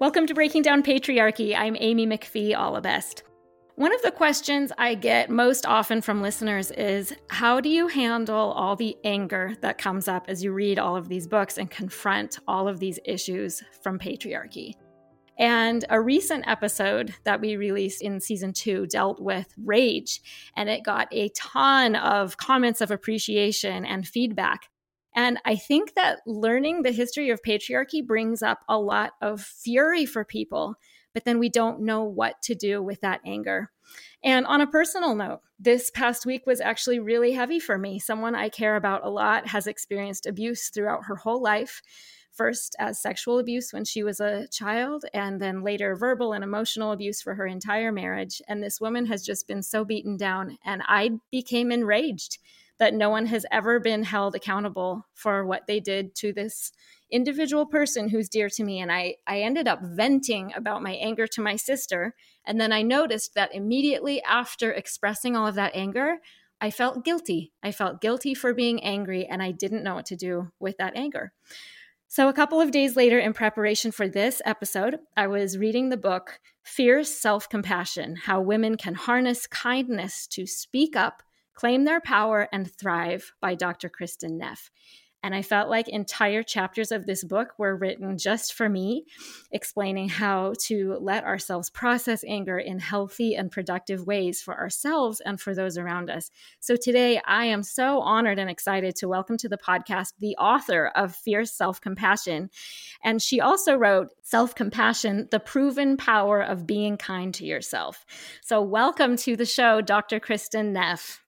Welcome to Breaking Down Patriarchy. I'm Amy McPhee Allebest. One of the questions I get most often from listeners is how do you handle all the anger that comes up as you read all of these books and confront all of these issues from patriarchy? And a recent episode that we released in season two dealt with rage, and it got a ton of comments of appreciation and feedback. And I think that learning the history of patriarchy brings up a lot of fury for people, but then we don't know what to do with that anger. And on a personal note, this past week was actually really heavy for me. Someone I care about a lot has experienced abuse throughout her whole life first as sexual abuse when she was a child, and then later verbal and emotional abuse for her entire marriage. And this woman has just been so beaten down. And I became enraged that no one has ever been held accountable for what they did to this individual person who's dear to me. And I, I ended up venting about my anger to my sister. And then I noticed that immediately after expressing all of that anger, I felt guilty. I felt guilty for being angry, and I didn't know what to do with that anger. So, a couple of days later, in preparation for this episode, I was reading the book Fierce Self Compassion How Women Can Harness Kindness to Speak Up, Claim Their Power, and Thrive by Dr. Kristin Neff. And I felt like entire chapters of this book were written just for me, explaining how to let ourselves process anger in healthy and productive ways for ourselves and for those around us. So today, I am so honored and excited to welcome to the podcast the author of Fierce Self Compassion. And she also wrote Self Compassion The Proven Power of Being Kind to Yourself. So, welcome to the show, Dr. Kristin Neff.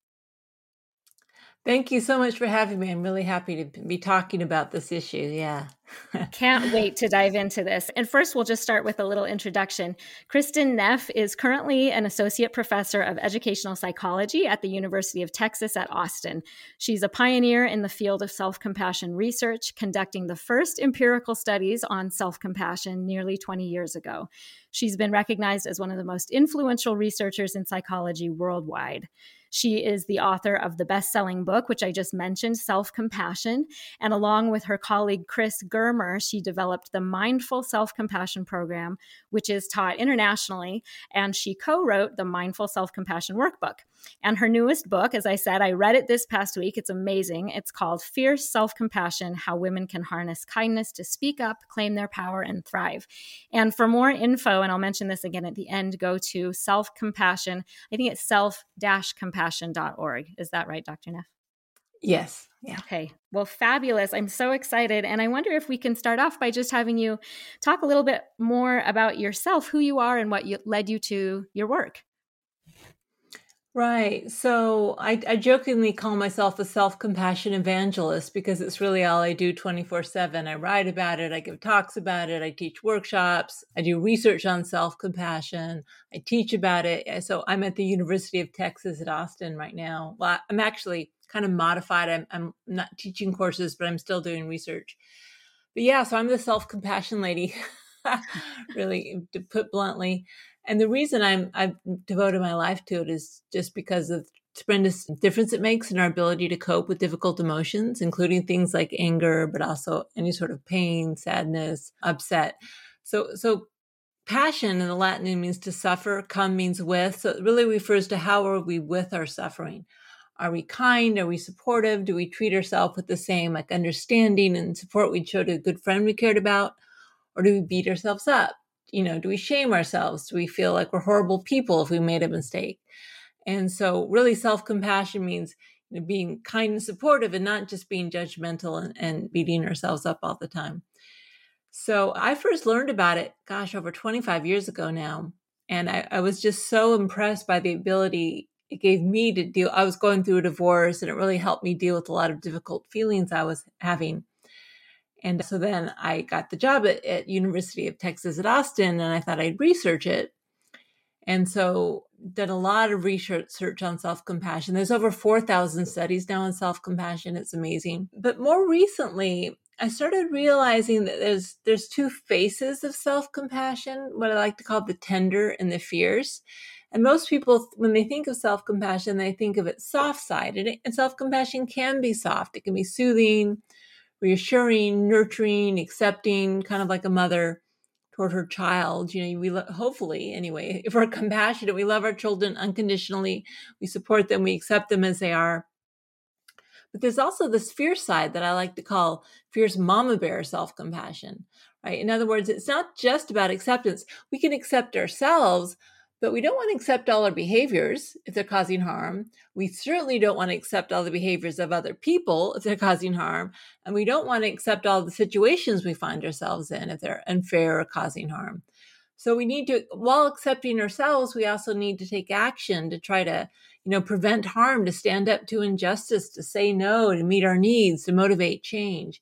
Thank you so much for having me. I'm really happy to be talking about this issue. Yeah. Can't wait to dive into this. And first, we'll just start with a little introduction. Kristin Neff is currently an associate professor of educational psychology at the University of Texas at Austin. She's a pioneer in the field of self compassion research, conducting the first empirical studies on self compassion nearly 20 years ago. She's been recognized as one of the most influential researchers in psychology worldwide. She is the author of the best selling book, which I just mentioned, Self Compassion. And along with her colleague Chris Germer, she developed the Mindful Self Compassion Program, which is taught internationally. And she co wrote the Mindful Self Compassion Workbook. And her newest book, as I said, I read it this past week. It's amazing. It's called Fierce Self Compassion How Women Can Harness Kindness to Speak Up, Claim Their Power, and Thrive. And for more info, and I'll mention this again at the end, go to self compassion. I think it's self compassion.org. Is that right, Dr. Neff? Yes. Yeah. Okay. Well, fabulous. I'm so excited. And I wonder if we can start off by just having you talk a little bit more about yourself, who you are, and what you, led you to your work. Right. So I, I jokingly call myself a self compassion evangelist because it's really all I do 24 7. I write about it, I give talks about it, I teach workshops, I do research on self compassion, I teach about it. Eh, so I'm at the University of Texas at Austin right now. Well, I'm actually kind of modified. I'm, I'm not teaching courses, but I'm still doing research. But yeah, so I'm the self compassion lady, really, to put bluntly. And the reason I'm I've devoted my life to it is just because of the tremendous difference it makes in our ability to cope with difficult emotions, including things like anger, but also any sort of pain, sadness, upset. So so passion in the Latin means to suffer, come means with. So it really refers to how are we with our suffering. Are we kind? Are we supportive? Do we treat ourselves with the same like understanding and support we'd show to a good friend we cared about? Or do we beat ourselves up? You know, do we shame ourselves? Do we feel like we're horrible people if we made a mistake? And so, really, self compassion means you know, being kind and supportive and not just being judgmental and, and beating ourselves up all the time. So, I first learned about it, gosh, over 25 years ago now. And I, I was just so impressed by the ability it gave me to deal. I was going through a divorce and it really helped me deal with a lot of difficult feelings I was having. And so then I got the job at, at University of Texas at Austin and I thought I'd research it. And so did a lot of research on self-compassion. There's over 4,000 studies now on self-compassion. It's amazing. But more recently, I started realizing that there's there's two faces of self-compassion, what I like to call the tender and the fierce. And most people, when they think of self compassion, they think of it soft side. And, and self compassion can be soft, it can be soothing, reassuring, nurturing, accepting, kind of like a mother toward her child. You know, we lo- hopefully, anyway, if we're compassionate, we love our children unconditionally, we support them, we accept them as they are. But there's also this fierce side that I like to call fierce mama bear self compassion, right? In other words, it's not just about acceptance. We can accept ourselves, but we don't want to accept all our behaviors if they're causing harm. We certainly don't want to accept all the behaviors of other people if they're causing harm. And we don't want to accept all the situations we find ourselves in if they're unfair or causing harm. So we need to, while accepting ourselves, we also need to take action to try to, you know, prevent harm, to stand up to injustice, to say no, to meet our needs, to motivate change.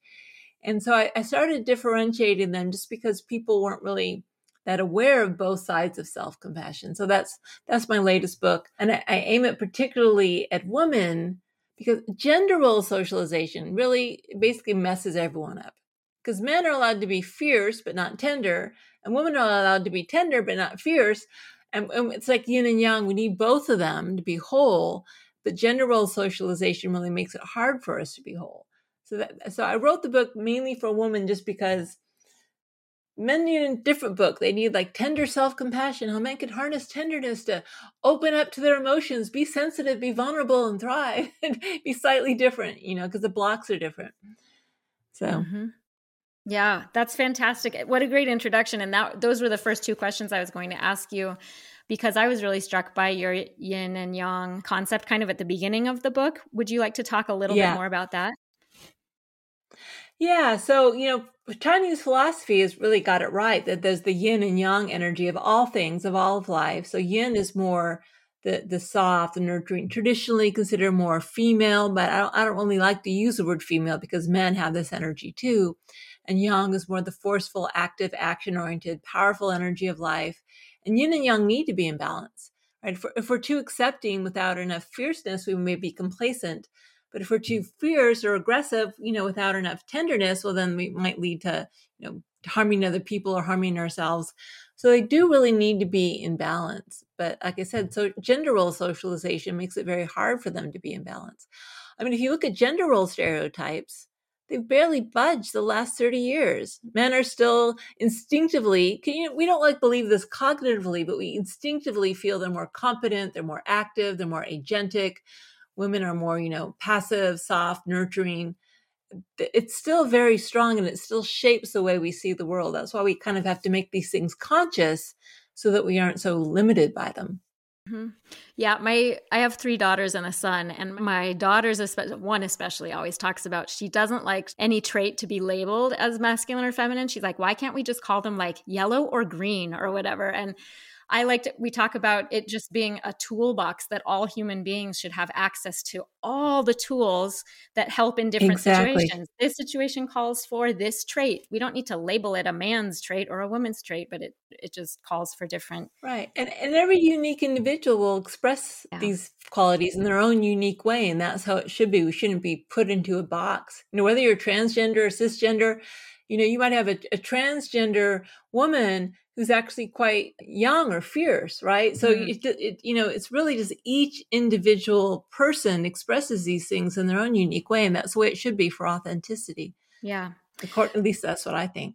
And so I, I started differentiating them just because people weren't really that aware of both sides of self-compassion. So that's that's my latest book, and I, I aim it particularly at women because gender role socialization really basically messes everyone up. Because men are allowed to be fierce but not tender, and women are allowed to be tender but not fierce. And, and it's like yin and yang. We need both of them to be whole. But gender role socialization really makes it hard for us to be whole. So that so I wrote the book mainly for women just because men need a different book. They need like tender self compassion, how men can harness tenderness to open up to their emotions, be sensitive, be vulnerable, and thrive, and be slightly different, you know, because the blocks are different. So. Mm-hmm. Yeah, that's fantastic. What a great introduction. And that those were the first two questions I was going to ask you because I was really struck by your yin and yang concept kind of at the beginning of the book. Would you like to talk a little yeah. bit more about that? Yeah. So, you know, Chinese philosophy has really got it right that there's the yin and yang energy of all things, of all of life. So, yin is more the the soft, the nurturing, traditionally considered more female, but I don't, I don't really like to use the word female because men have this energy too. And yang is more the forceful, active, action oriented, powerful energy of life. And yin and yang need to be in balance, right? If we're, if we're too accepting without enough fierceness, we may be complacent. But if we're too fierce or aggressive, you know, without enough tenderness, well, then we might lead to, you know, harming other people or harming ourselves. So they do really need to be in balance. But like I said, so gender role socialization makes it very hard for them to be in balance. I mean, if you look at gender role stereotypes, they've barely budged the last 30 years. Men are still instinctively, you, we don't like believe this cognitively, but we instinctively feel they're more competent, they're more active, they're more agentic, women are more you know passive soft nurturing it's still very strong and it still shapes the way we see the world. That's why we kind of have to make these things conscious so that we aren't so limited by them. Mm-hmm. yeah my i have three daughters and a son and my daughters one especially always talks about she doesn't like any trait to be labeled as masculine or feminine. She's like why can't we just call them like yellow or green or whatever? And I liked we talk about it just being a toolbox that all human beings should have access to all the tools that help in different exactly. situations. This situation calls for this trait. We don't need to label it a man's trait or a woman's trait, but it it just calls for different. Right. And and every unique individual will express yeah. these qualities in their own unique way and that's how it should be. We shouldn't be put into a box. You know, whether you're transgender or cisgender, you know, you might have a, a transgender woman who's actually quite young or fierce, right? So mm-hmm. it, it, you know, it's really just each individual person expresses these things in their own unique way, and that's the way it should be for authenticity. Yeah. At least that's what I think.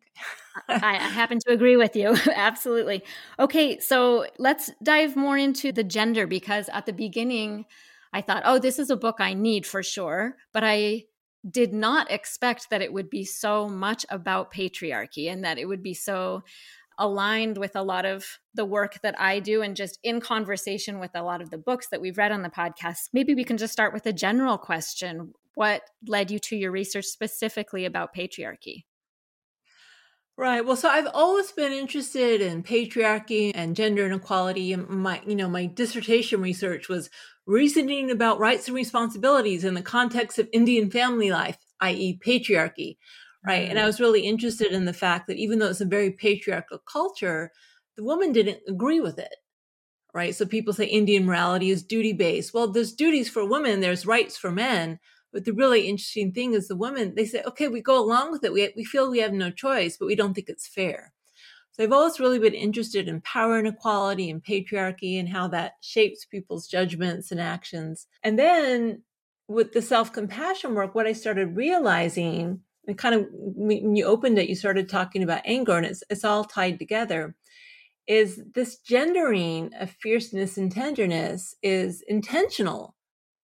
I, I happen to agree with you. Absolutely. Okay, so let's dive more into the gender because at the beginning, I thought, oh, this is a book I need for sure. But I did not expect that it would be so much about patriarchy and that it would be so aligned with a lot of the work that I do and just in conversation with a lot of the books that we've read on the podcast. Maybe we can just start with a general question. What led you to your research specifically about patriarchy? Right. Well, so I've always been interested in patriarchy and gender inequality. And my, you know, my dissertation research was reasoning about rights and responsibilities in the context of Indian family life, i.e., patriarchy right? And I mm. was really interested in the fact that even though it's a very patriarchal culture, the woman didn't agree with it, right? So people say Indian morality is duty based. Well, there's duties for women, there's rights for men. But the really interesting thing is the women, they say, okay, we go along with it. We, we feel we have no choice, but we don't think it's fair. So I've always really been interested in power inequality and patriarchy and how that shapes people's judgments and actions. And then with the self compassion work, what I started realizing and kind of when you opened it, you started talking about anger, and it's it's all tied together. Is this gendering of fierceness and tenderness is intentional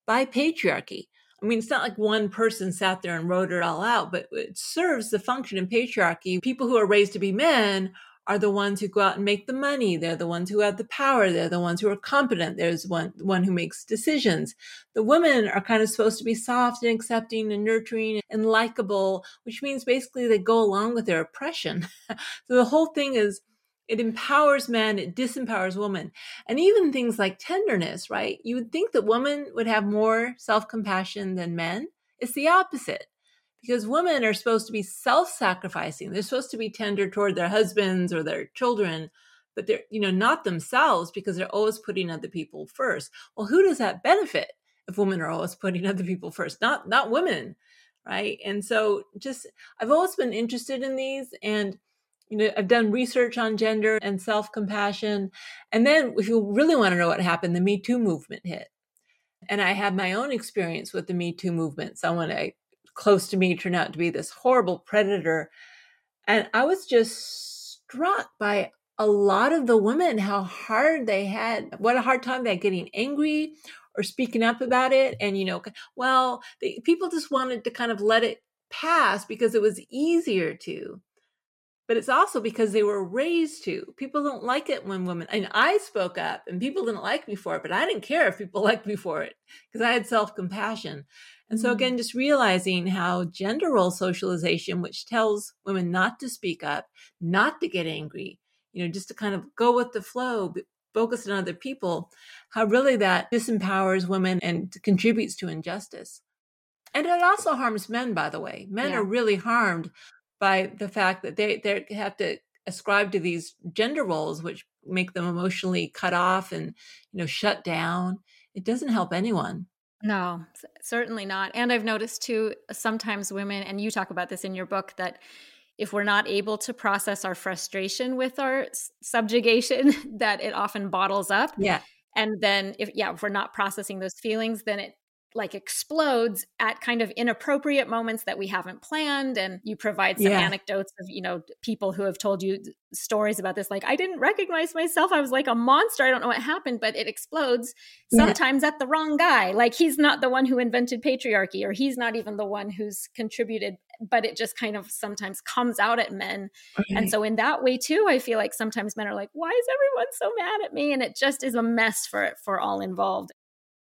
by patriarchy? I mean, it's not like one person sat there and wrote it all out, but it serves the function in patriarchy. People who are raised to be men are the ones who go out and make the money. They're the ones who have the power. They're the ones who are competent. There's one, one who makes decisions. The women are kind of supposed to be soft and accepting and nurturing and likable, which means basically they go along with their oppression. so the whole thing is it empowers men, it disempowers women. And even things like tenderness, right? You would think that women would have more self compassion than men. It's the opposite because women are supposed to be self-sacrificing. They're supposed to be tender toward their husbands or their children but they're you know not themselves because they're always putting other people first. Well who does that benefit if women are always putting other people first? Not not women right? And so just i've always been interested in these and you know i've done research on gender and self-compassion. And then if you really want to know what happened the me too movement hit. And i had my own experience with the me too movement. So i close to me turned out to be this horrible predator. And I was just struck by a lot of the women, how hard they had, what a hard time they had getting angry or speaking up about it. And, you know, well, people just wanted to kind of let it pass because it was easier to. But it's also because they were raised to. People don't like it when women, and I spoke up and people didn't like me for it, but I didn't care if people liked me for it because I had self compassion. And so, again, mm. just realizing how gender role socialization, which tells women not to speak up, not to get angry, you know, just to kind of go with the flow, focus on other people, how really that disempowers women and contributes to injustice. And it also harms men, by the way. Men yeah. are really harmed by the fact that they, they have to ascribe to these gender roles, which make them emotionally cut off and, you know, shut down. It doesn't help anyone. No, certainly not. And I've noticed too, uh, sometimes women, and you talk about this in your book, that if we're not able to process our frustration with our subjugation, that it often bottles up. Yeah. And then if yeah, if we're not processing those feelings, then it like explodes at kind of inappropriate moments that we haven't planned and you provide some yeah. anecdotes of you know people who have told you stories about this like i didn't recognize myself i was like a monster i don't know what happened but it explodes sometimes yeah. at the wrong guy like he's not the one who invented patriarchy or he's not even the one who's contributed but it just kind of sometimes comes out at men okay. and so in that way too i feel like sometimes men are like why is everyone so mad at me and it just is a mess for for all involved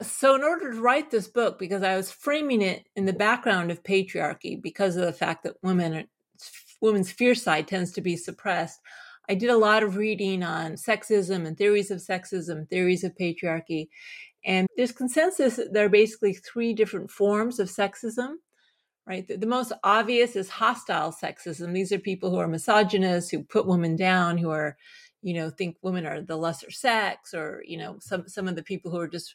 so, in order to write this book, because I was framing it in the background of patriarchy, because of the fact that women, women's fear side tends to be suppressed, I did a lot of reading on sexism and theories of sexism, theories of patriarchy. And there's consensus that there are basically three different forms of sexism, right? The, the most obvious is hostile sexism. These are people who are misogynists, who put women down, who are, you know, think women are the lesser sex, or, you know, some, some of the people who are just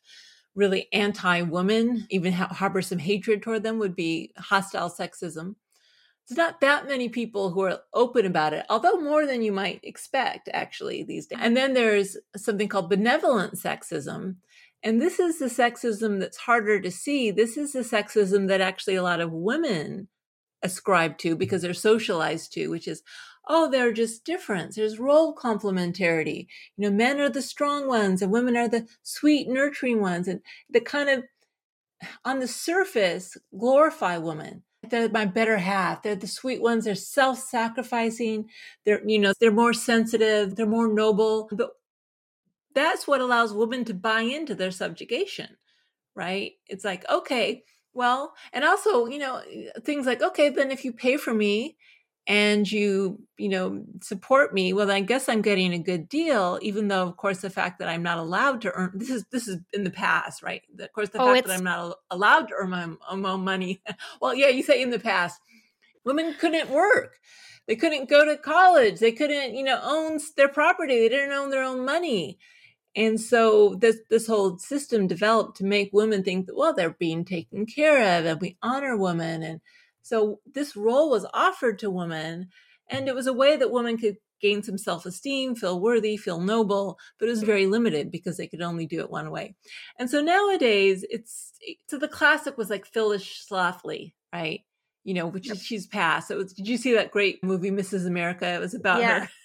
really anti woman, even harbor some hatred toward them, would be hostile sexism. There's not that many people who are open about it, although more than you might expect, actually, these days. And then there's something called benevolent sexism. And this is the sexism that's harder to see. This is the sexism that actually a lot of women ascribe to because they're socialized to, which is, oh, they're just different. There's role complementarity. You know, men are the strong ones and women are the sweet, nurturing ones. And the kind of, on the surface, glorify women. They're my better half. They're the sweet ones. They're self-sacrificing. They're, you know, they're more sensitive. They're more noble. But that's what allows women to buy into their subjugation, right? It's like, okay, well, and also, you know, things like, okay, then if you pay for me and you, you know, support me, well, I guess I'm getting a good deal, even though, of course, the fact that I'm not allowed to earn this is this is in the past, right? Of course, the oh, fact that I'm not allowed to earn my, my own money. well, yeah, you say in the past, women couldn't work. They couldn't go to college. They couldn't, you know, own their property. They didn't own their own money. And so this this whole system developed to make women think that well they're being taken care of and we honor women and so this role was offered to women and it was a way that women could gain some self-esteem, feel worthy, feel noble, but it was very limited because they could only do it one way. And so nowadays it's eh, so the classic was like Phyllis Schlafly, right? you know, which is she's passed. So was, did you see that great movie, Mrs. America? It was about yeah. her.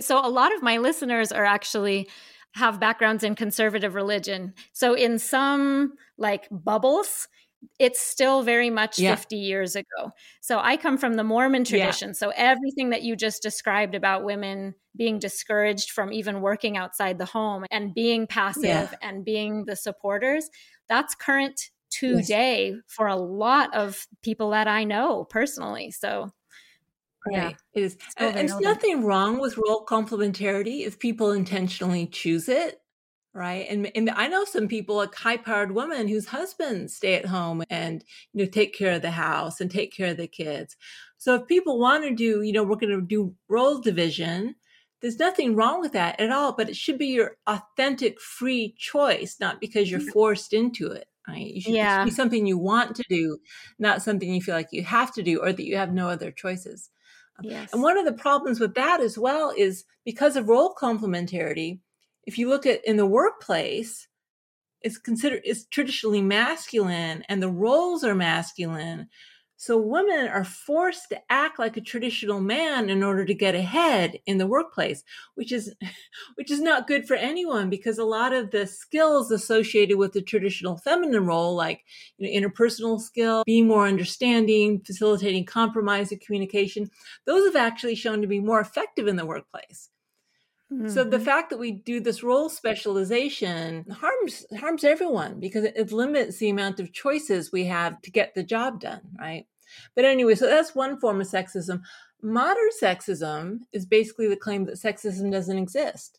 So a lot of my listeners are actually have backgrounds in conservative religion. So in some like bubbles, it's still very much yeah. 50 years ago. So I come from the Mormon tradition. Yeah. So everything that you just described about women being discouraged from even working outside the home and being passive yeah. and being the supporters, that's current today yes. for a lot of people that I know personally. So Right. Yeah. It is. And there's nothing wrong with role complementarity if people intentionally choose it right? And, and i know some people like high powered women whose husbands stay at home and you know take care of the house and take care of the kids. So if people want to do you know we're going to do role division there's nothing wrong with that at all but it should be your authentic free choice not because you're forced into it right? You should, yeah. be something you want to do not something you feel like you have to do or that you have no other choices. Um, yes. and one of the problems with that as well is because of role complementarity if you look at in the workplace, it's considered it's traditionally masculine and the roles are masculine. So women are forced to act like a traditional man in order to get ahead in the workplace, which is which is not good for anyone because a lot of the skills associated with the traditional feminine role like you know interpersonal skill, being more understanding, facilitating compromise and communication, those have actually shown to be more effective in the workplace. Mm-hmm. So the mm-hmm. fact that we do this role specialization harms harms everyone because it, it limits the amount of choices we have to get the job done, right? But anyway, so that's one form of sexism. Modern sexism is basically the claim that sexism doesn't exist.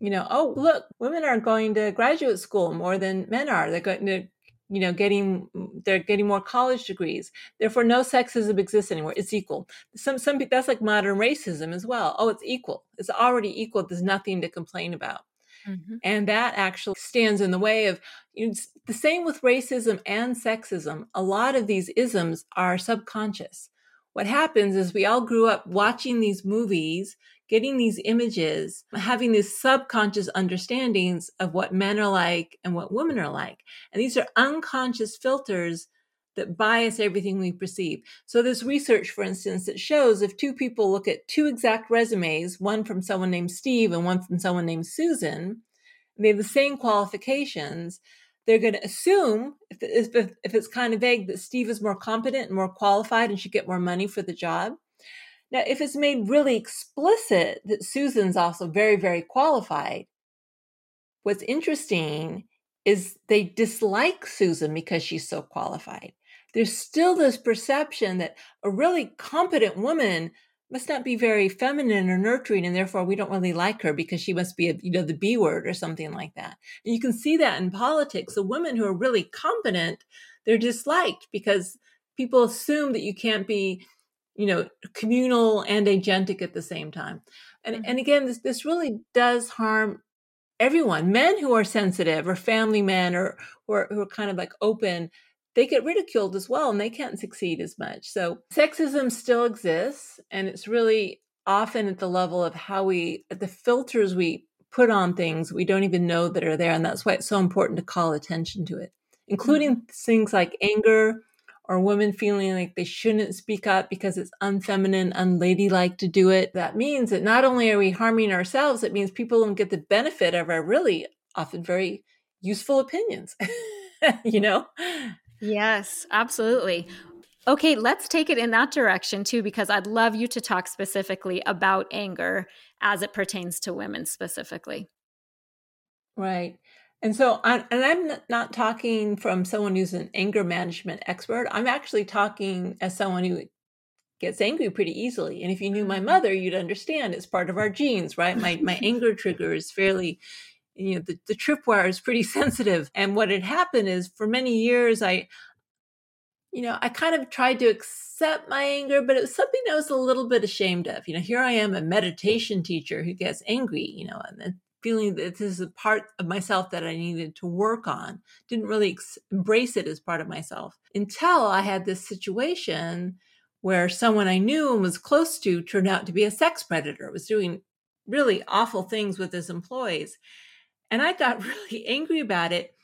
You know, oh, look, women are going to graduate school more than men are. They're going to you know getting they're getting more college degrees. Therefore no sexism exists anymore. It's equal. Some some that's like modern racism as well. Oh it's equal. It's already equal. There's nothing to complain about. Mm-hmm. and that actually stands in the way of you know, the same with racism and sexism. A lot of these isms are subconscious. What happens is we all grew up watching these movies getting these images, having these subconscious understandings of what men are like and what women are like. And these are unconscious filters that bias everything we perceive. So there's research, for instance, that shows if two people look at two exact resumes, one from someone named Steve and one from someone named Susan, they have the same qualifications, they're going to assume, if, if, if it's kind of vague, that Steve is more competent and more qualified and should get more money for the job. Now, if it's made really explicit that Susan's also very, very qualified, what's interesting is they dislike Susan because she's so qualified. There's still this perception that a really competent woman must not be very feminine or nurturing, and therefore we don't really like her because she must be, a, you know, the B word or something like that. And you can see that in politics. The women who are really competent, they're disliked because people assume that you can't be you know communal and agentic at the same time and mm-hmm. and again this this really does harm everyone men who are sensitive or family men or who are, who are kind of like open they get ridiculed as well and they can't succeed as much so sexism still exists and it's really often at the level of how we the filters we put on things we don't even know that are there and that's why it's so important to call attention to it including mm-hmm. things like anger or women feeling like they shouldn't speak up because it's unfeminine, unladylike to do it. That means that not only are we harming ourselves, it means people don't get the benefit of our really often very useful opinions, you know? Yes, absolutely. Okay, let's take it in that direction too, because I'd love you to talk specifically about anger as it pertains to women specifically. Right. And so, I, and I'm not talking from someone who's an anger management expert. I'm actually talking as someone who gets angry pretty easily. And if you knew my mm-hmm. mother, you'd understand it's part of our genes, right? My my anger trigger is fairly, you know, the, the tripwire is pretty sensitive. And what had happened is for many years, I, you know, I kind of tried to accept my anger, but it was something I was a little bit ashamed of. You know, here I am, a meditation teacher who gets angry, you know, and feeling that this is a part of myself that I needed to work on. Didn't really ex- embrace it as part of myself until I had this situation where someone I knew and was close to turned out to be a sex predator, was doing really awful things with his employees. And I got really angry about it.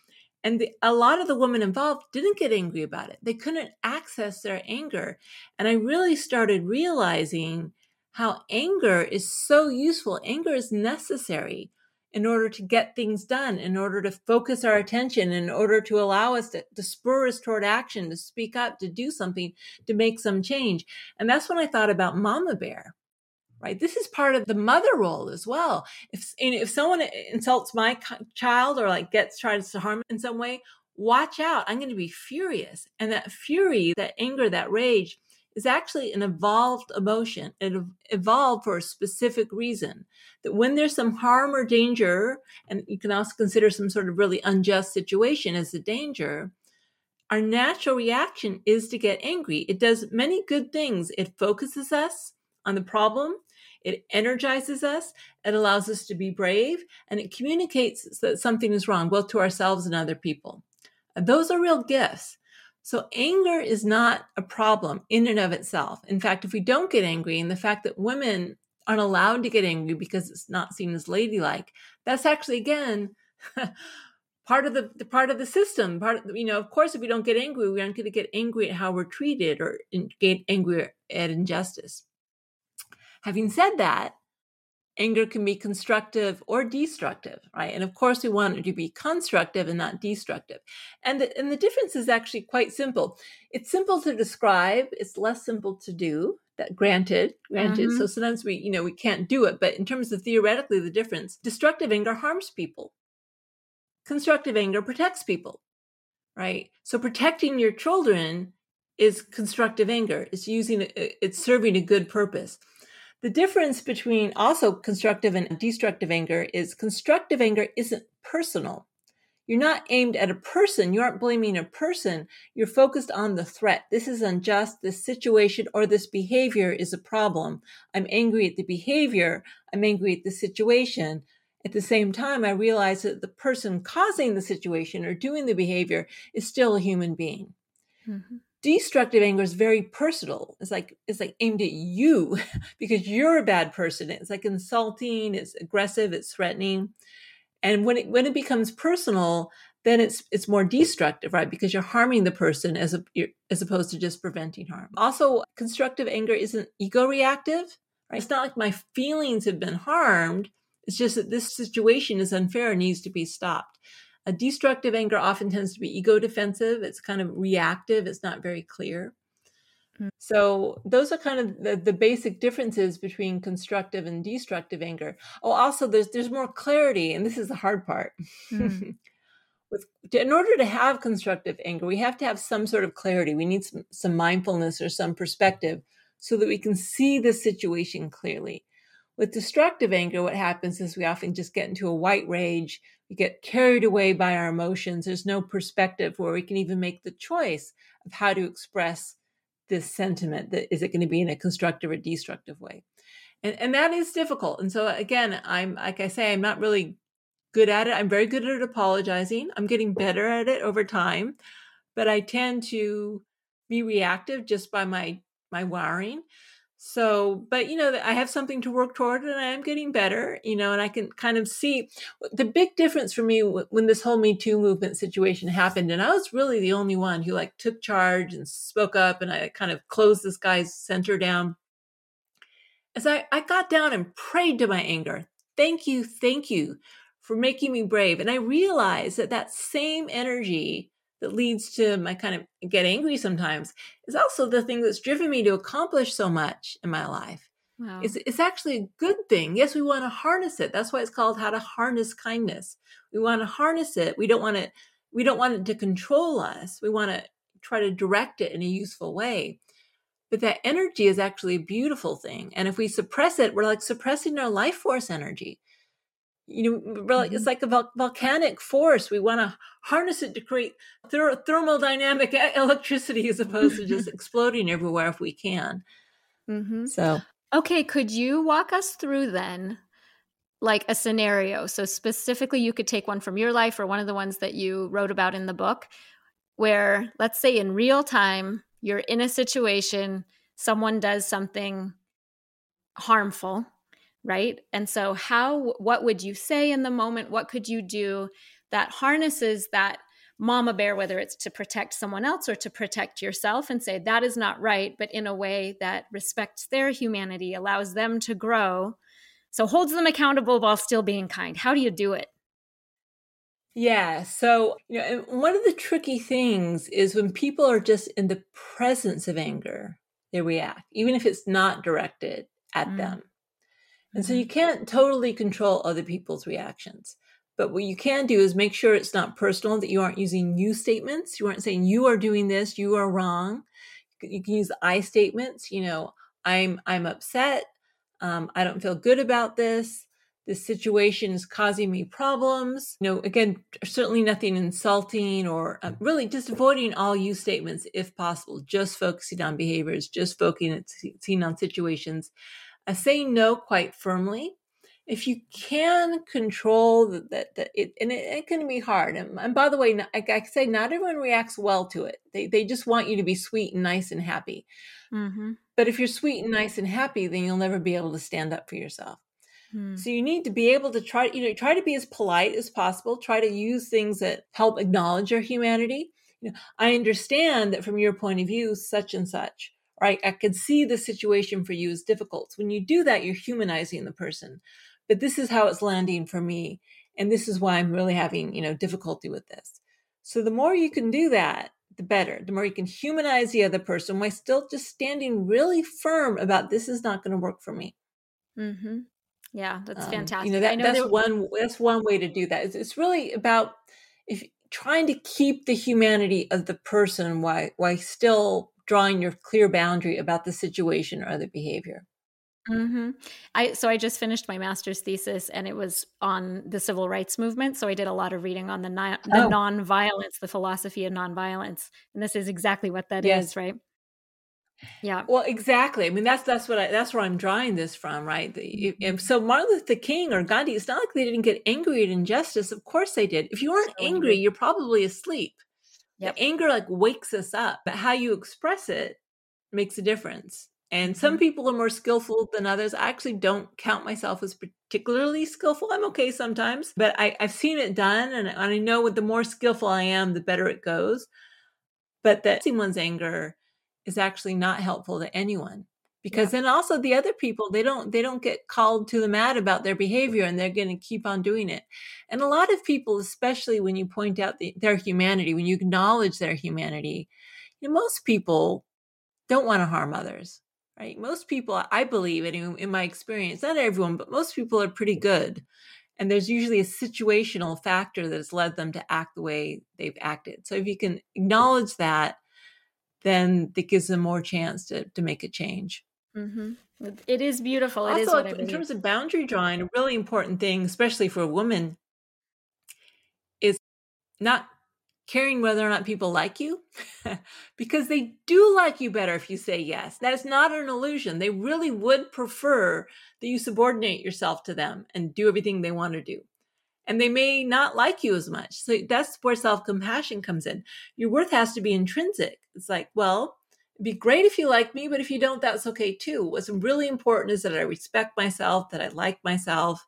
And the, a lot of the women involved didn't get angry about it. They couldn't access their anger. And I really started realizing how anger is so useful. Anger is necessary in order to get things done, in order to focus our attention, in order to allow us to, to, spur us toward action, to speak up, to do something, to make some change. And that's when I thought about Mama Bear. Right. This is part of the mother role as well. If if someone insults my child or like gets tries to harm in some way, watch out. I'm going to be furious. And that fury, that anger, that rage is actually an evolved emotion. It evolved for a specific reason. That when there's some harm or danger, and you can also consider some sort of really unjust situation as a danger, our natural reaction is to get angry. It does many good things. It focuses us on the problem, it energizes us, it allows us to be brave, and it communicates that something is wrong, both to ourselves and other people. Those are real gifts. So anger is not a problem in and of itself. In fact, if we don't get angry, and the fact that women aren't allowed to get angry because it's not seen as ladylike, that's actually again part of the, the, part of the system. Part of you know, of course, if we don't get angry, we aren't going to get angry at how we're treated or in, get angry at injustice. Having said that, anger can be constructive or destructive, right? And of course, we want it to be constructive and not destructive. And the, and the difference is actually quite simple. It's simple to describe, it's less simple to do. That granted, granted. Mm-hmm. So sometimes we, you know, we can't do it. But in terms of theoretically the difference, destructive anger harms people. Constructive anger protects people, right? So protecting your children is constructive anger. It's using, it's serving a good purpose. The difference between also constructive and destructive anger is constructive anger isn't personal. You're not aimed at a person. You aren't blaming a person. You're focused on the threat. This is unjust. This situation or this behavior is a problem. I'm angry at the behavior. I'm angry at the situation. At the same time, I realize that the person causing the situation or doing the behavior is still a human being. Mm-hmm destructive anger is very personal. It's like it's like aimed at you because you're a bad person. It's like insulting it's aggressive it's threatening. And when it when it becomes personal then it's it's more destructive right? Because you're harming the person as a as opposed to just preventing harm. Also constructive anger isn't ego reactive right? It's not like my feelings have been harmed. It's just that this situation is unfair and needs to be stopped a destructive anger often tends to be ego defensive. It's kind of reactive. It's not very clear. Mm. So those are kind of the, the basic differences between constructive and destructive anger. Oh, also there's there's more clarity, and this is the hard part. Mm. With, in order to have constructive anger, we have to have some sort of clarity. We need some, some mindfulness or some perspective so that we can see the situation clearly. With destructive anger, what happens is we often just get into a white rage we get carried away by our emotions. There's no perspective where we can even make the choice of how to express this sentiment that is it going to be in a constructive or destructive way. And, and that is difficult. And so again, I'm like I say, I'm not really good at it. I'm very good at apologizing. I'm getting better at it over time, but I tend to be reactive just by my my wiring. So, but you know, I have something to work toward and I am getting better, you know, and I can kind of see the big difference for me when this whole Me Too movement situation happened. And I was really the only one who like took charge and spoke up and I kind of closed this guy's center down. As I, I got down and prayed to my anger. Thank you, thank you for making me brave. And I realized that that same energy that leads to my kind of get angry sometimes is also the thing that's driven me to accomplish so much in my life. Wow. It's, it's actually a good thing. Yes, we want to harness it. That's why it's called how to harness kindness. We want to harness it. We don't want it, we don't want it to control us. We want to try to direct it in a useful way. But that energy is actually a beautiful thing. And if we suppress it, we're like suppressing our life force energy you know mm-hmm. it's like a vol- volcanic force we want to harness it to create ther- thermodynamic electricity as opposed to just exploding everywhere if we can mm-hmm. so okay could you walk us through then like a scenario so specifically you could take one from your life or one of the ones that you wrote about in the book where let's say in real time you're in a situation someone does something harmful right? And so how what would you say in the moment? What could you do that harnesses that mama bear, whether it's to protect someone else or to protect yourself, and say, that is not right, but in a way that respects their humanity, allows them to grow. So holds them accountable while still being kind. How do you do it? Yeah. So, you know, one of the tricky things is when people are just in the presence of anger, they react, even if it's not directed at mm. them. And so you mm-hmm. can't totally control other people's reactions. But what you can do is make sure it's not personal, that you aren't using you statements. You aren't saying you are doing this, you are wrong. You can use I statements, you know, I'm I'm upset. Um, I don't feel good about this. This situation is causing me problems. You know, again, certainly nothing insulting or uh, really just avoiding all you statements if possible, just focusing on behaviors, just focusing on situations. Uh, say no quite firmly if you can control that, that, it, and it, it, can be hard. And, and by the way, I, I say not everyone reacts well to it. They, they just want you to be sweet and nice and happy. Mm-hmm. But if you're sweet and nice and happy, then you'll never be able to stand up for yourself. Mm. So you need to be able to try, you know, try to be as polite as possible. Try to use things that help acknowledge your humanity. You know, I understand that from your point of view, such and such right? I can see the situation for you is difficult. When you do that, you're humanizing the person but this is how it's landing for me and this is why i'm really having you know difficulty with this so the more you can do that the better the more you can humanize the other person while still just standing really firm about this is not going to work for me mm-hmm. yeah that's um, fantastic you know, that, know that's one that's one way to do that it's, it's really about if trying to keep the humanity of the person while while still drawing your clear boundary about the situation or the behavior Mm-hmm. I so I just finished my master's thesis, and it was on the civil rights movement. So I did a lot of reading on the, ni- the oh. nonviolence, the philosophy of nonviolence, and this is exactly what that yes. is, right? Yeah. Well, exactly. I mean, that's that's what I, that's where I'm drawing this from, right? The, if, so Martin Luther King or Gandhi, it's not like they didn't get angry at injustice. Of course they did. If you aren't so angry, angry, you're probably asleep. Yep. The anger like wakes us up, but how you express it makes a difference. And some mm-hmm. people are more skillful than others. I actually don't count myself as particularly skillful. I'm okay sometimes, but I, have seen it done. And, and I know what the more skillful I am, the better it goes. But that someone's anger is actually not helpful to anyone because yeah. then also the other people they don't they don't get called to the mat about their behavior and they're going to keep on doing it and a lot of people especially when you point out the, their humanity when you acknowledge their humanity you know, most people don't want to harm others right? Most people, I believe, in, in my experience, not everyone, but most people are pretty good. And there's usually a situational factor that has led them to act the way they've acted. So if you can acknowledge that, then that gives them more chance to, to make a change. Mm-hmm. It is beautiful. It also, in terms of boundary drawing, a really important thing, especially for a woman, is not caring whether or not people like you because they do like you better if you say yes. That is not an illusion. They really would prefer that you subordinate yourself to them and do everything they want to do. And they may not like you as much. So that's where self compassion comes in. Your worth has to be intrinsic. It's like, well, it'd be great if you like me, but if you don't, that's okay too. What's really important is that I respect myself, that I like myself,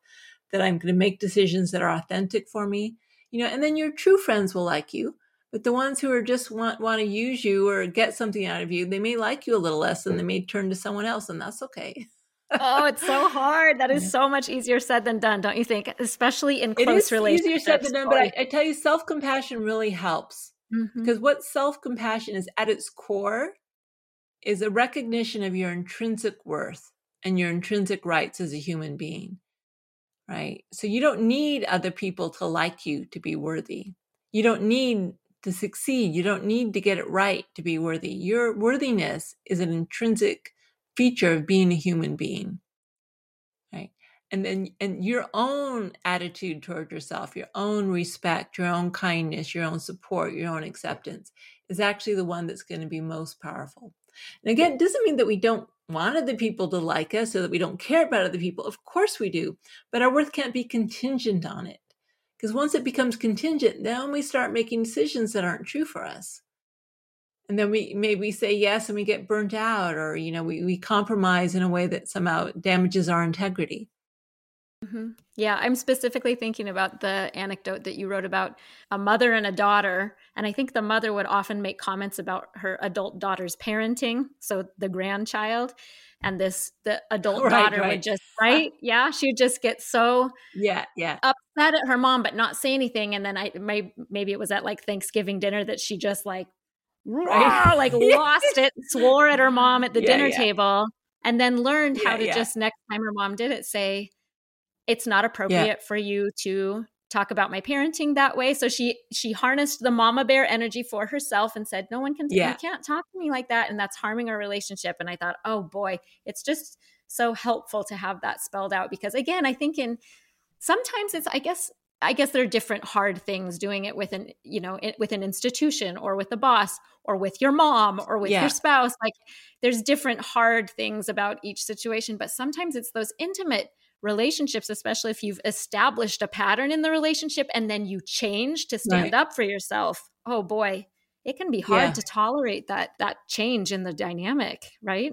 that I'm going to make decisions that are authentic for me you know and then your true friends will like you but the ones who are just want want to use you or get something out of you they may like you a little less and they may turn to someone else and that's okay. Oh it's so hard. That is so much easier said than done don't you think? Especially in close relationships easier said than done but I, I tell you self-compassion really helps mm-hmm. because what self-compassion is at its core is a recognition of your intrinsic worth and your intrinsic rights as a human being right? So you don't need other people to like you to be worthy. You don't need to succeed. You don't need to get it right to be worthy. Your worthiness is an intrinsic feature of being a human being. Right. And then and your own attitude toward yourself, your own respect, your own kindness, your own support, your own acceptance is actually the one that's going to be most powerful. And again, it doesn't mean that we don't want other people to like us or that we don't care about other people. Of course we do. But our worth can't be contingent on it. Because once it becomes contingent, then we start making decisions that aren't true for us. And then we maybe say yes and we get burnt out, or you know, we, we compromise in a way that somehow damages our integrity. Mm-hmm. Yeah, I'm specifically thinking about the anecdote that you wrote about a mother and a daughter. And I think the mother would often make comments about her adult daughter's parenting, so the grandchild. And this, the adult right, daughter right. would just, right? Yeah, she would just get so yeah, yeah, upset at her mom, but not say anything. And then I, maybe, maybe it was at like Thanksgiving dinner that she just like, right. like lost it, swore at her mom at the yeah, dinner yeah. table, and then learned how to just next time her mom did it, say, it's not appropriate yeah. for you to talk about my parenting that way so she she harnessed the mama bear energy for herself and said no one can yeah. you can't talk to me like that and that's harming our relationship and i thought oh boy it's just so helpful to have that spelled out because again i think in sometimes it's i guess i guess there are different hard things doing it with an you know it, with an institution or with the boss or with your mom or with yeah. your spouse like there's different hard things about each situation but sometimes it's those intimate relationships, especially if you've established a pattern in the relationship and then you change to stand right. up for yourself. Oh boy, it can be hard yeah. to tolerate that that change in the dynamic, right?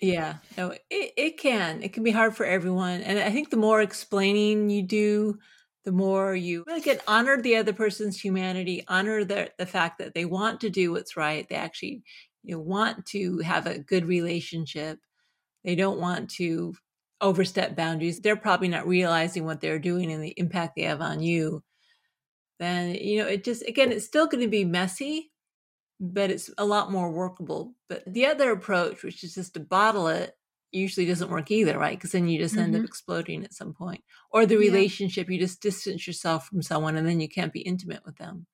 Yeah, no, it, it can. It can be hard for everyone. And I think the more explaining you do, the more you really get honor the other person's humanity, honor the, the fact that they want to do what's right. They actually you know, want to have a good relationship. They don't want to overstep boundaries, they're probably not realizing what they're doing and the impact they have on you, then, you know, it just, again, it's still going to be messy, but it's a lot more workable. But the other approach, which is just to bottle it, usually doesn't work either, right? Because then you just mm-hmm. end up mm-hmm. exploding at some point. Or the relationship, yeah. you just distance yourself from someone and then you can't be intimate with them.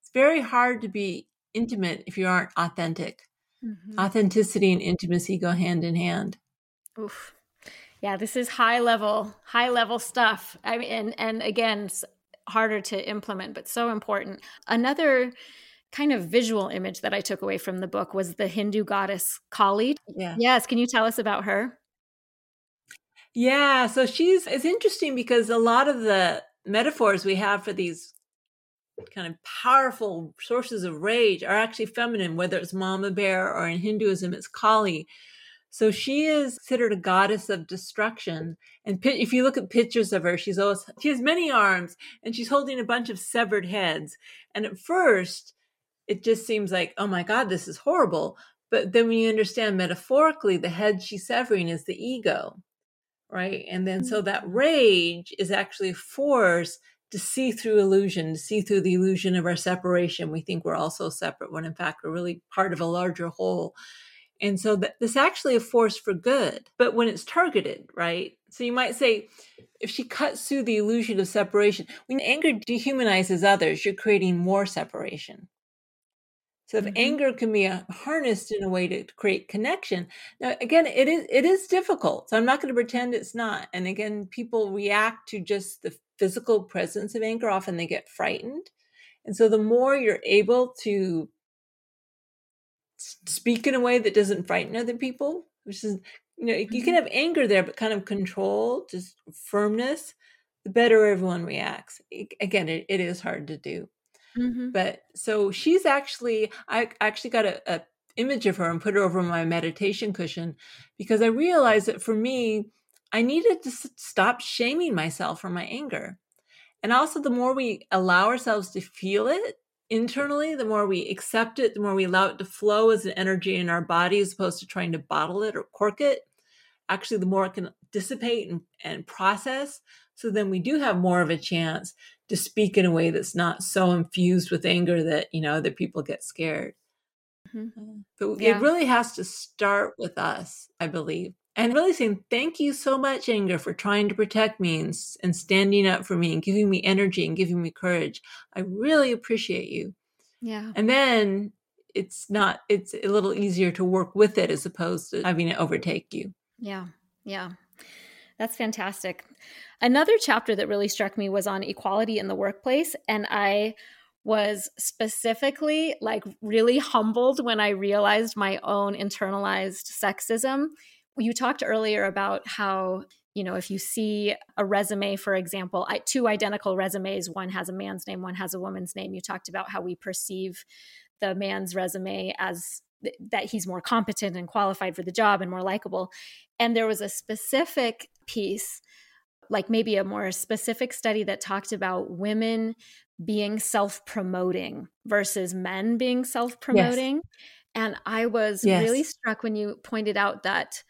It's very hard to be intimate if you aren't authentic. Mm-hmm. Authenticity and intimacy go hand in hand. Oof yeah this is high level high level stuff. I mean and, and again harder to implement but so important. Another kind of visual image that i took away from the book was the hindu goddess kali yeah. Yes can you tell us about her? Yeah so she's it's interesting because a lot of the metaphors we have for these kind of powerful sources of rage are actually feminine whether it's mama bear or in hinduism it's kali so she is considered a goddess of destruction. And if you look at pictures of her, she's always, she has many arms and she's holding a bunch of severed heads. And at first, it just seems like, oh my God, this is horrible. But then when you understand metaphorically, the head she's severing is the ego, right? And then so that mm. rage is actually a force to see through illusion, to see through the illusion of our separation. We think we're also separate when in fact we're really part of a larger whole. And so that this actually a force for good, but when it's targeted, right? So you might say, if she cuts through the illusion of separation, when anger dehumanizes others, you're creating more separation. So if mm-hmm. anger can be uh, harnessed in a way to create connection, now again, it is it is difficult. So I'm not going to pretend it's not. And again, people react to just the physical presence of anger. Often they get frightened, and so the more you're able to speak in a way that doesn't frighten other people, which is, you know, you can mm-hmm. have anger there, but kind of control, just firmness, the better everyone reacts. Again, it, it is hard to do. Mm-hmm. But so she's actually, I actually got a, a image of her and put her over my meditation cushion because I realized that for me, I needed to stop shaming myself for my anger. And also, the more we allow ourselves to feel it, internally, the more we accept it, the more we allow it to flow as an energy in our body as opposed to trying to bottle it or cork it, actually, the more it can dissipate and, and process. So then we do have more of a chance to speak in a way that's not so infused with anger that, you know, other people get scared. Mm-hmm. Uh, but yeah. it really has to start with us, I believe and really saying thank you so much anger for trying to protect me and, and standing up for me and giving me energy and giving me courage. I really appreciate you. Yeah. And then it's not it's a little easier to work with it as opposed to having it overtake you. Yeah. Yeah. That's fantastic. Another chapter that really struck me was on equality in the workplace and i was specifically like really humbled when I realized my own internalized sexism you talked earlier about how you know if you see a resume for example two identical resumes one has a man's name one has a woman's name you talked about how we perceive the man's resume as th- that he's more competent and qualified for the job and more likable and there was a specific piece like maybe a more specific study that talked about women being self promoting versus men being self promoting. Yes. And I was yes. really struck when you pointed out that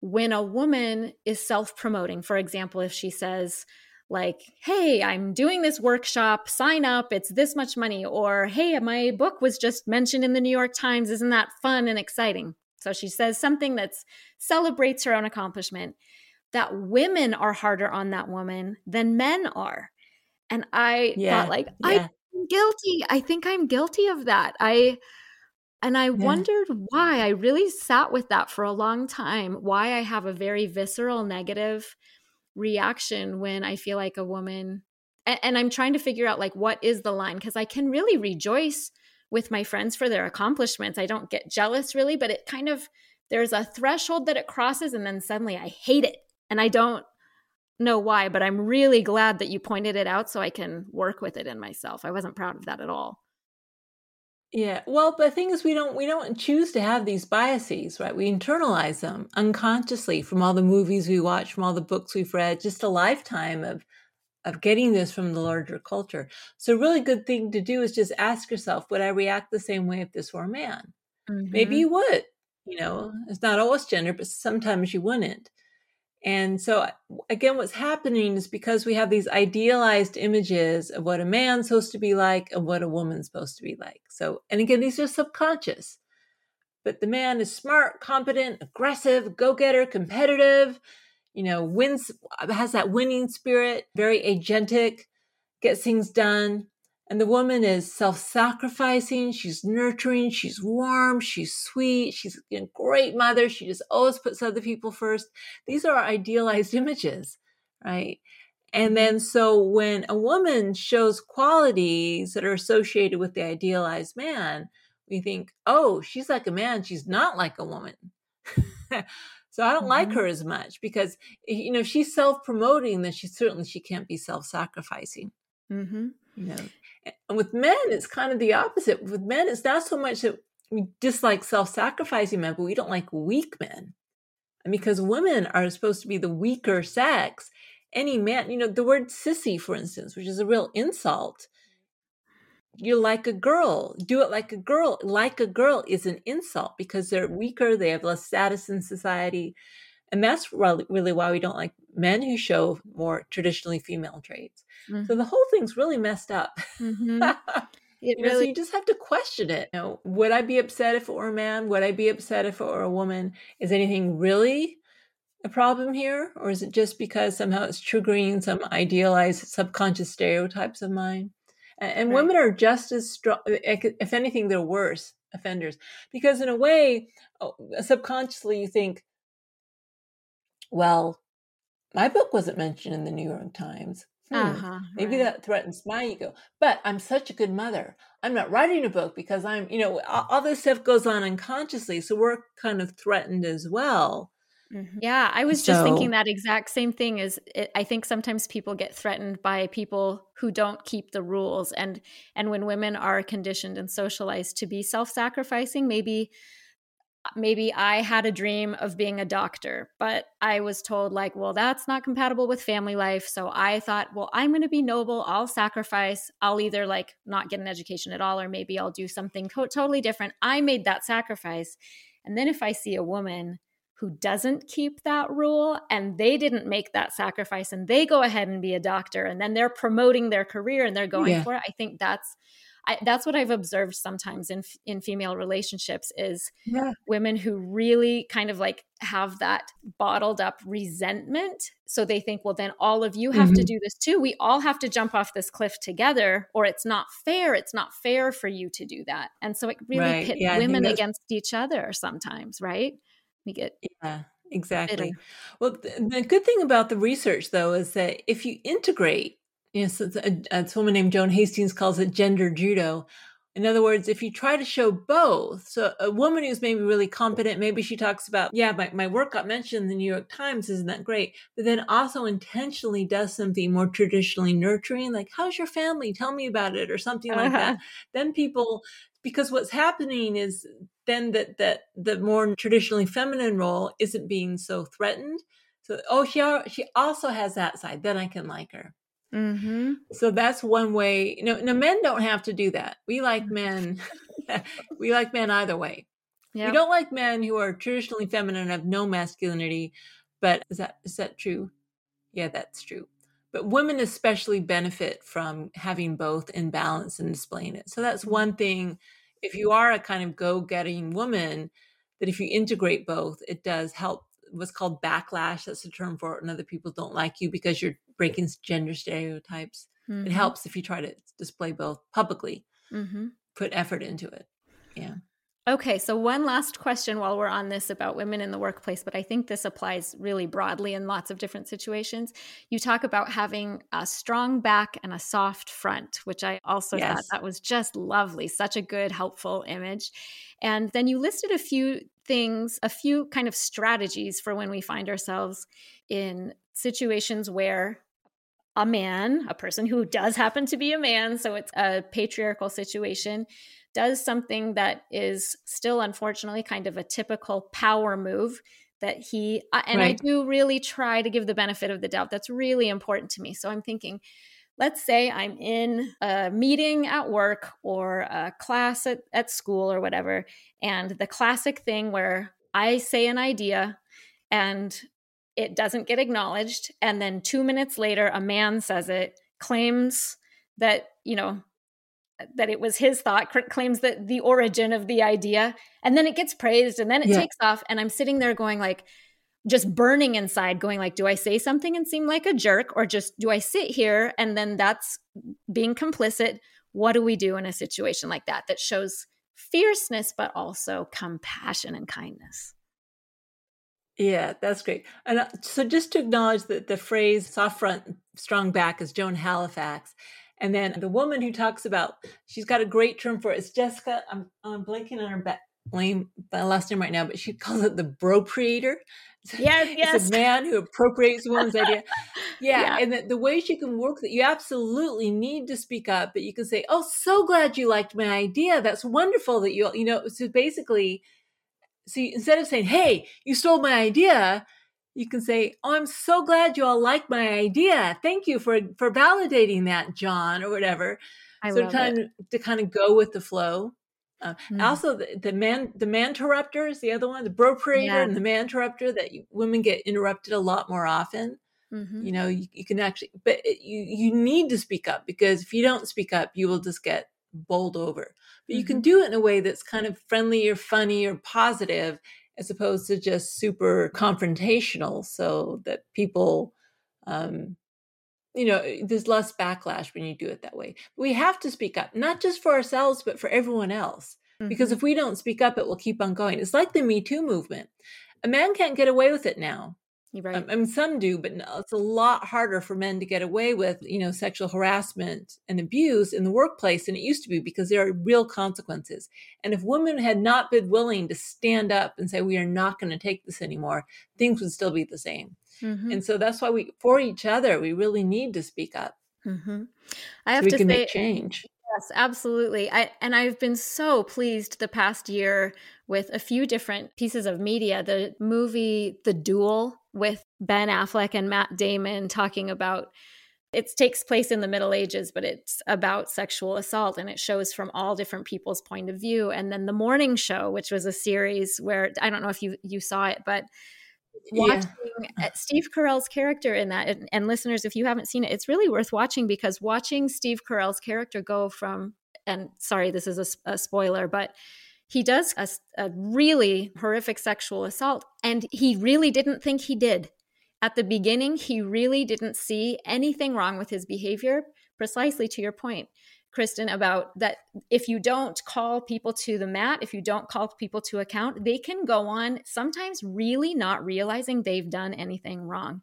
when a woman is self promoting, for example, if she says, like, hey, I'm doing this workshop, sign up, it's this much money, or hey, my book was just mentioned in the New York Times, isn't that fun and exciting? So she says something that celebrates her own accomplishment, that women are harder on that woman than men are. And I yeah, thought, like, yeah. I'm guilty. I think I'm guilty of that. I, and I yeah. wondered why. I really sat with that for a long time, why I have a very visceral negative reaction when I feel like a woman, and, and I'm trying to figure out, like, what is the line? Because I can really rejoice with my friends for their accomplishments. I don't get jealous really, but it kind of, there's a threshold that it crosses, and then suddenly I hate it. And I don't know why, but I'm really glad that you pointed it out so I can work with it in myself. I wasn't proud of that at all. Yeah. Well, the thing is we don't we don't choose to have these biases, right? We internalize them unconsciously from all the movies we watch, from all the books we've read, just a lifetime of of getting this from the larger culture. So a really good thing to do is just ask yourself, would I react the same way if this were a man? Mm-hmm. Maybe you would. You know, it's not always gender, but sometimes you wouldn't. And so, uh, again, what's happening is because we have these idealized images of what a man's supposed to be like and what a woman's supposed to be like. So, and again, these are subconscious. But the man is smart, competent, aggressive, go getter, competitive, you know, wins, uh, has that winning spirit, very agentic, gets things done. And the woman is self sacrificing. She's nurturing. She's warm. She's sweet. She's a great mother. She just always puts other people first. These are idealized images, right? And then so when a woman shows qualities that are associated with the idealized man, we think, oh, she's like a man. She's not like a woman. so I don't mm-hmm. like her as much because, you know, she's self promoting, then she certainly she can't be self sacrificing. Mm-hmm. You know, with men, it's kind of the opposite. With men, it's not so much that we dislike self sacrificing men, but we don't like weak men. And because women are supposed to be the weaker sex, any man, you know, the word sissy, for instance, which is a real insult, you're like a girl, do it like a girl. Like a girl is an insult because they're weaker, they have less status in society. And that's really, really why we don't like men who show more traditionally female traits. Mm-hmm. So the whole thing's really messed up. Mm-hmm. It you know, so you just have to question it. You know, would I be upset if it were a man? Would I be upset if it were a woman? Is anything really a problem here? Or is it just because somehow it's triggering some idealized subconscious stereotypes of mine? And, and right. women are just as strong, if anything, they're worse offenders. Because in a way, oh, subconsciously you think, well, my book wasn't mentioned in the New York Times. Hmm, uh-huh, maybe right. that threatens my ego. But I'm such a good mother. I'm not writing a book because I'm, you know, all, all this stuff goes on unconsciously. So we're kind of threatened as well. Mm-hmm. Yeah, I was so, just thinking that exact same thing. Is it, I think sometimes people get threatened by people who don't keep the rules, and and when women are conditioned and socialized to be self-sacrificing, maybe maybe I had a dream of being a doctor, but I was told, like, well, that's not compatible with family life. So I thought, well, I'm going to be noble. I'll sacrifice. I'll either like not get an education at all, or maybe I'll do something co- totally different. I made that sacrifice. And then if I see a woman who doesn't keep that rule and they didn't make that sacrifice and they go ahead and be a doctor and then they're promoting their career and they're going yeah. for it, I think that's I, that's what I've observed sometimes in in female relationships is yeah. women who really kind of like have that bottled up resentment. So they think, well, then all of you have mm-hmm. to do this too. We all have to jump off this cliff together, or it's not fair. It's not fair for you to do that. And so it really right. pits yeah, women against each other sometimes, right? We get yeah exactly. Bitter. Well, the good thing about the research though is that if you integrate Yes, it's a, a woman named Joan Hastings calls it gender judo. In other words, if you try to show both, so a woman who's maybe really competent, maybe she talks about, yeah, my, my work got mentioned in the New York Times, isn't that great? But then also intentionally does something more traditionally nurturing, like, how's your family? Tell me about it, or something like uh-huh. that. Then people, because what's happening is then that that the more traditionally feminine role isn't being so threatened So, oh, she she also has that side. Then I can like her. Mm-hmm. So that's one way. You know, no, men don't have to do that. We like men. we like men either way. Yep. We don't like men who are traditionally feminine and have no masculinity. But is that is that true? Yeah, that's true. But women especially benefit from having both in balance and displaying it. So that's mm-hmm. one thing. If you are a kind of go-getting woman, that if you integrate both, it does help what's called backlash. That's a term for it, and other people don't like you because you're breaking gender stereotypes. Mm-hmm. It helps if you try to display both publicly, mm-hmm. put effort into it. Yeah. Okay, so one last question while we're on this about women in the workplace, but I think this applies really broadly in lots of different situations. You talk about having a strong back and a soft front, which I also yes. thought that was just lovely, such a good, helpful image. And then you listed a few things, a few kind of strategies for when we find ourselves in situations where a man, a person who does happen to be a man, so it's a patriarchal situation, does something that is still unfortunately kind of a typical power move that he uh, and right. I do really try to give the benefit of the doubt. That's really important to me. So I'm thinking let's say I'm in a meeting at work or a class at, at school or whatever, and the classic thing where I say an idea and it doesn't get acknowledged, and then two minutes later, a man says it, claims that, you know, that it was his thought, claims that the origin of the idea, and then it gets praised and then it yeah. takes off. And I'm sitting there going like, just burning inside, going like, do I say something and seem like a jerk, or just do I sit here and then that's being complicit? What do we do in a situation like that that shows fierceness but also compassion and kindness? Yeah, that's great. And uh, so just to acknowledge that the phrase soft front, strong back is Joan Halifax. And then the woman who talks about, she's got a great term for it. It's Jessica. I'm, I'm blanking on her ba- blame my last name right now, but she calls it the bropriator. Yes, yes. It's a man who appropriates woman's idea. Yeah, yeah. and the, the way she can work that you absolutely need to speak up, but you can say, "Oh, so glad you liked my idea. That's wonderful that you you know." So basically, see, instead of saying, "Hey, you stole my idea," you can say, "Oh, I'm so glad you all like my idea. Thank you for for validating that, John, or whatever." I so love kind it. Of, to kind of go with the flow. Uh, mm. Also, the, the, man the man interrupter is the other one, the bropriator yeah. and the man interrupter that you, women get interrupted a lot more often. Mm-hmm. You know, you, you, can actually, but it, you you need to speak up because if you don't speak up, you will just get bowled over. But you can mm-hmm. do it in a way that's kind of friendly or funny or positive, as opposed to just super confrontational, so that people, um, you know, there's less backlash when you do it that way. We have to speak up, not just for ourselves, but for everyone else. Mm-hmm. Because if we don't speak up, it will keep on going. It's like the Me Too movement. A man can't get away with it now. Right. Um, I mean, some do, but no, it's a lot harder for men to get away with, you know, sexual harassment and abuse in the workplace than it used to be because there are real consequences. And if women had not been willing to stand up and say, we are not going to take this anymore, things would still be the same. Mm-hmm. And so that's why we, for each other, we really need to speak up. Mm-hmm. I have so we to can say, make change. Yes, absolutely. I and I've been so pleased the past year with a few different pieces of media. The movie The Duel with Ben Affleck and Matt Damon talking about it takes place in the Middle Ages, but it's about sexual assault and it shows from all different people's point of view. And then The Morning Show, which was a series where I don't know if you you saw it, but watching yeah. Steve Carell's character in that, and, and, listeners, if you haven't seen it, it's really worth watching because watching Steve Carell's character go from, and sorry, this is a, a spoiler, but he does a, a really horrific sexual assault, and he really didn't think he did. At the beginning, he really didn't see anything wrong with his behavior, precisely to your point. Kristin, about that if you don't call people to the mat, if you don't call people to account, they can go on sometimes really not realizing they've done anything wrong.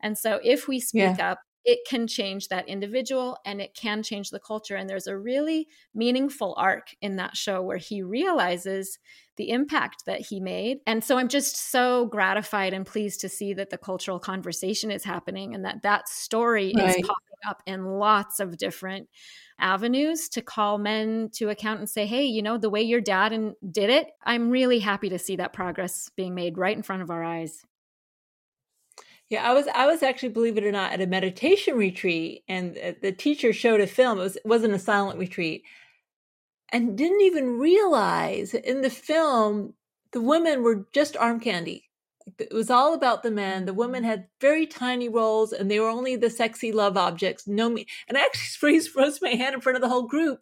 And so if we speak yeah. up, it can change that individual and it can change the culture. And there's a really meaningful arc in that show where he realizes the impact that he made. And so I'm just so gratified and pleased to see that the cultural conversation is happening and that that story right. is popping up in lots of different avenues to call men to account and say, hey, you know, the way your dad and did it, I'm really happy to see that progress being made right in front of our eyes. Yeah, I was I was actually, believe it or not, at a meditation retreat, and the teacher showed a film. It, was, it wasn't a silent retreat, and didn't even realize in the film the women were just arm candy. It was all about the men. The women had very tiny roles, and they were only the sexy love objects. No me, and I actually raised my hand in front of the whole group,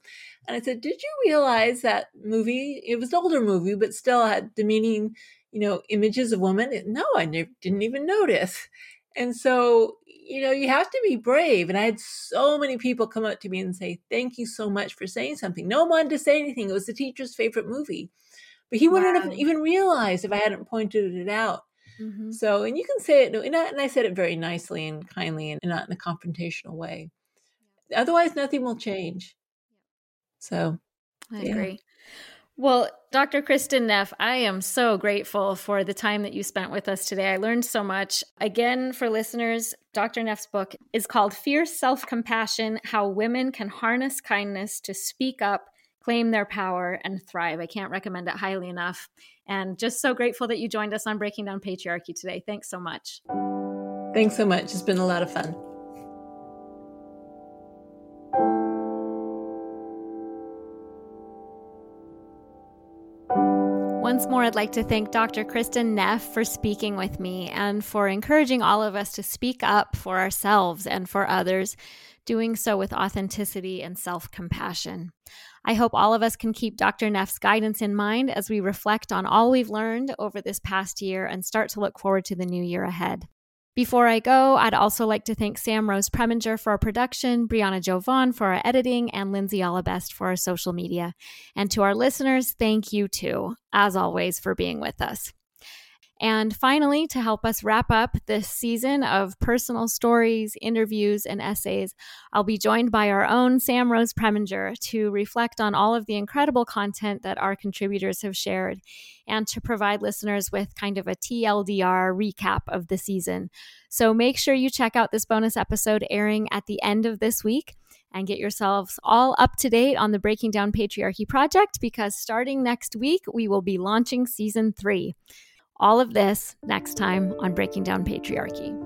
and I said, "Did you realize that movie? It was an older movie, but still had demeaning." You know, images of women. No, I never, didn't even notice. And so, you know, you have to be brave. And I had so many people come up to me and say, Thank you so much for saying something. No one to say anything. It was the teacher's favorite movie. But he wouldn't have even realized if I hadn't pointed it out. Mm-hmm. So, and you can say it, and I, and I said it very nicely and kindly and not in a confrontational way. Otherwise, nothing will change. So, I yeah. agree. Well, Dr. Kristin Neff, I am so grateful for the time that you spent with us today. I learned so much. Again, for listeners, Dr. Neff's book is called Fierce Self Compassion How Women Can Harness Kindness to Speak Up, Claim Their Power, and Thrive. I can't recommend it highly enough. And just so grateful that you joined us on Breaking Down Patriarchy today. Thanks so much. Thanks so much. It's been a lot of fun. Once more, I'd like to thank Dr. Kristin Neff for speaking with me and for encouraging all of us to speak up for ourselves and for others, doing so with authenticity and self compassion. I hope all of us can keep Dr. Neff's guidance in mind as we reflect on all we've learned over this past year and start to look forward to the new year ahead. Before I go, I'd also like to thank Sam Rose Preminger for our production, Brianna Jovan for our editing, and Lindsay Allabest for our social media. And to our listeners, thank you too, as always, for being with us. And finally, to help us wrap up this season of personal stories, interviews, and essays, I'll be joined by our own Sam Rose Preminger to reflect on all of the incredible content that our contributors have shared and to provide listeners with kind of a TLDR recap of the season. So make sure you check out this bonus episode airing at the end of this week and get yourselves all up to date on the Breaking Down Patriarchy project because starting next week, we will be launching season three. All of this next time on Breaking Down Patriarchy.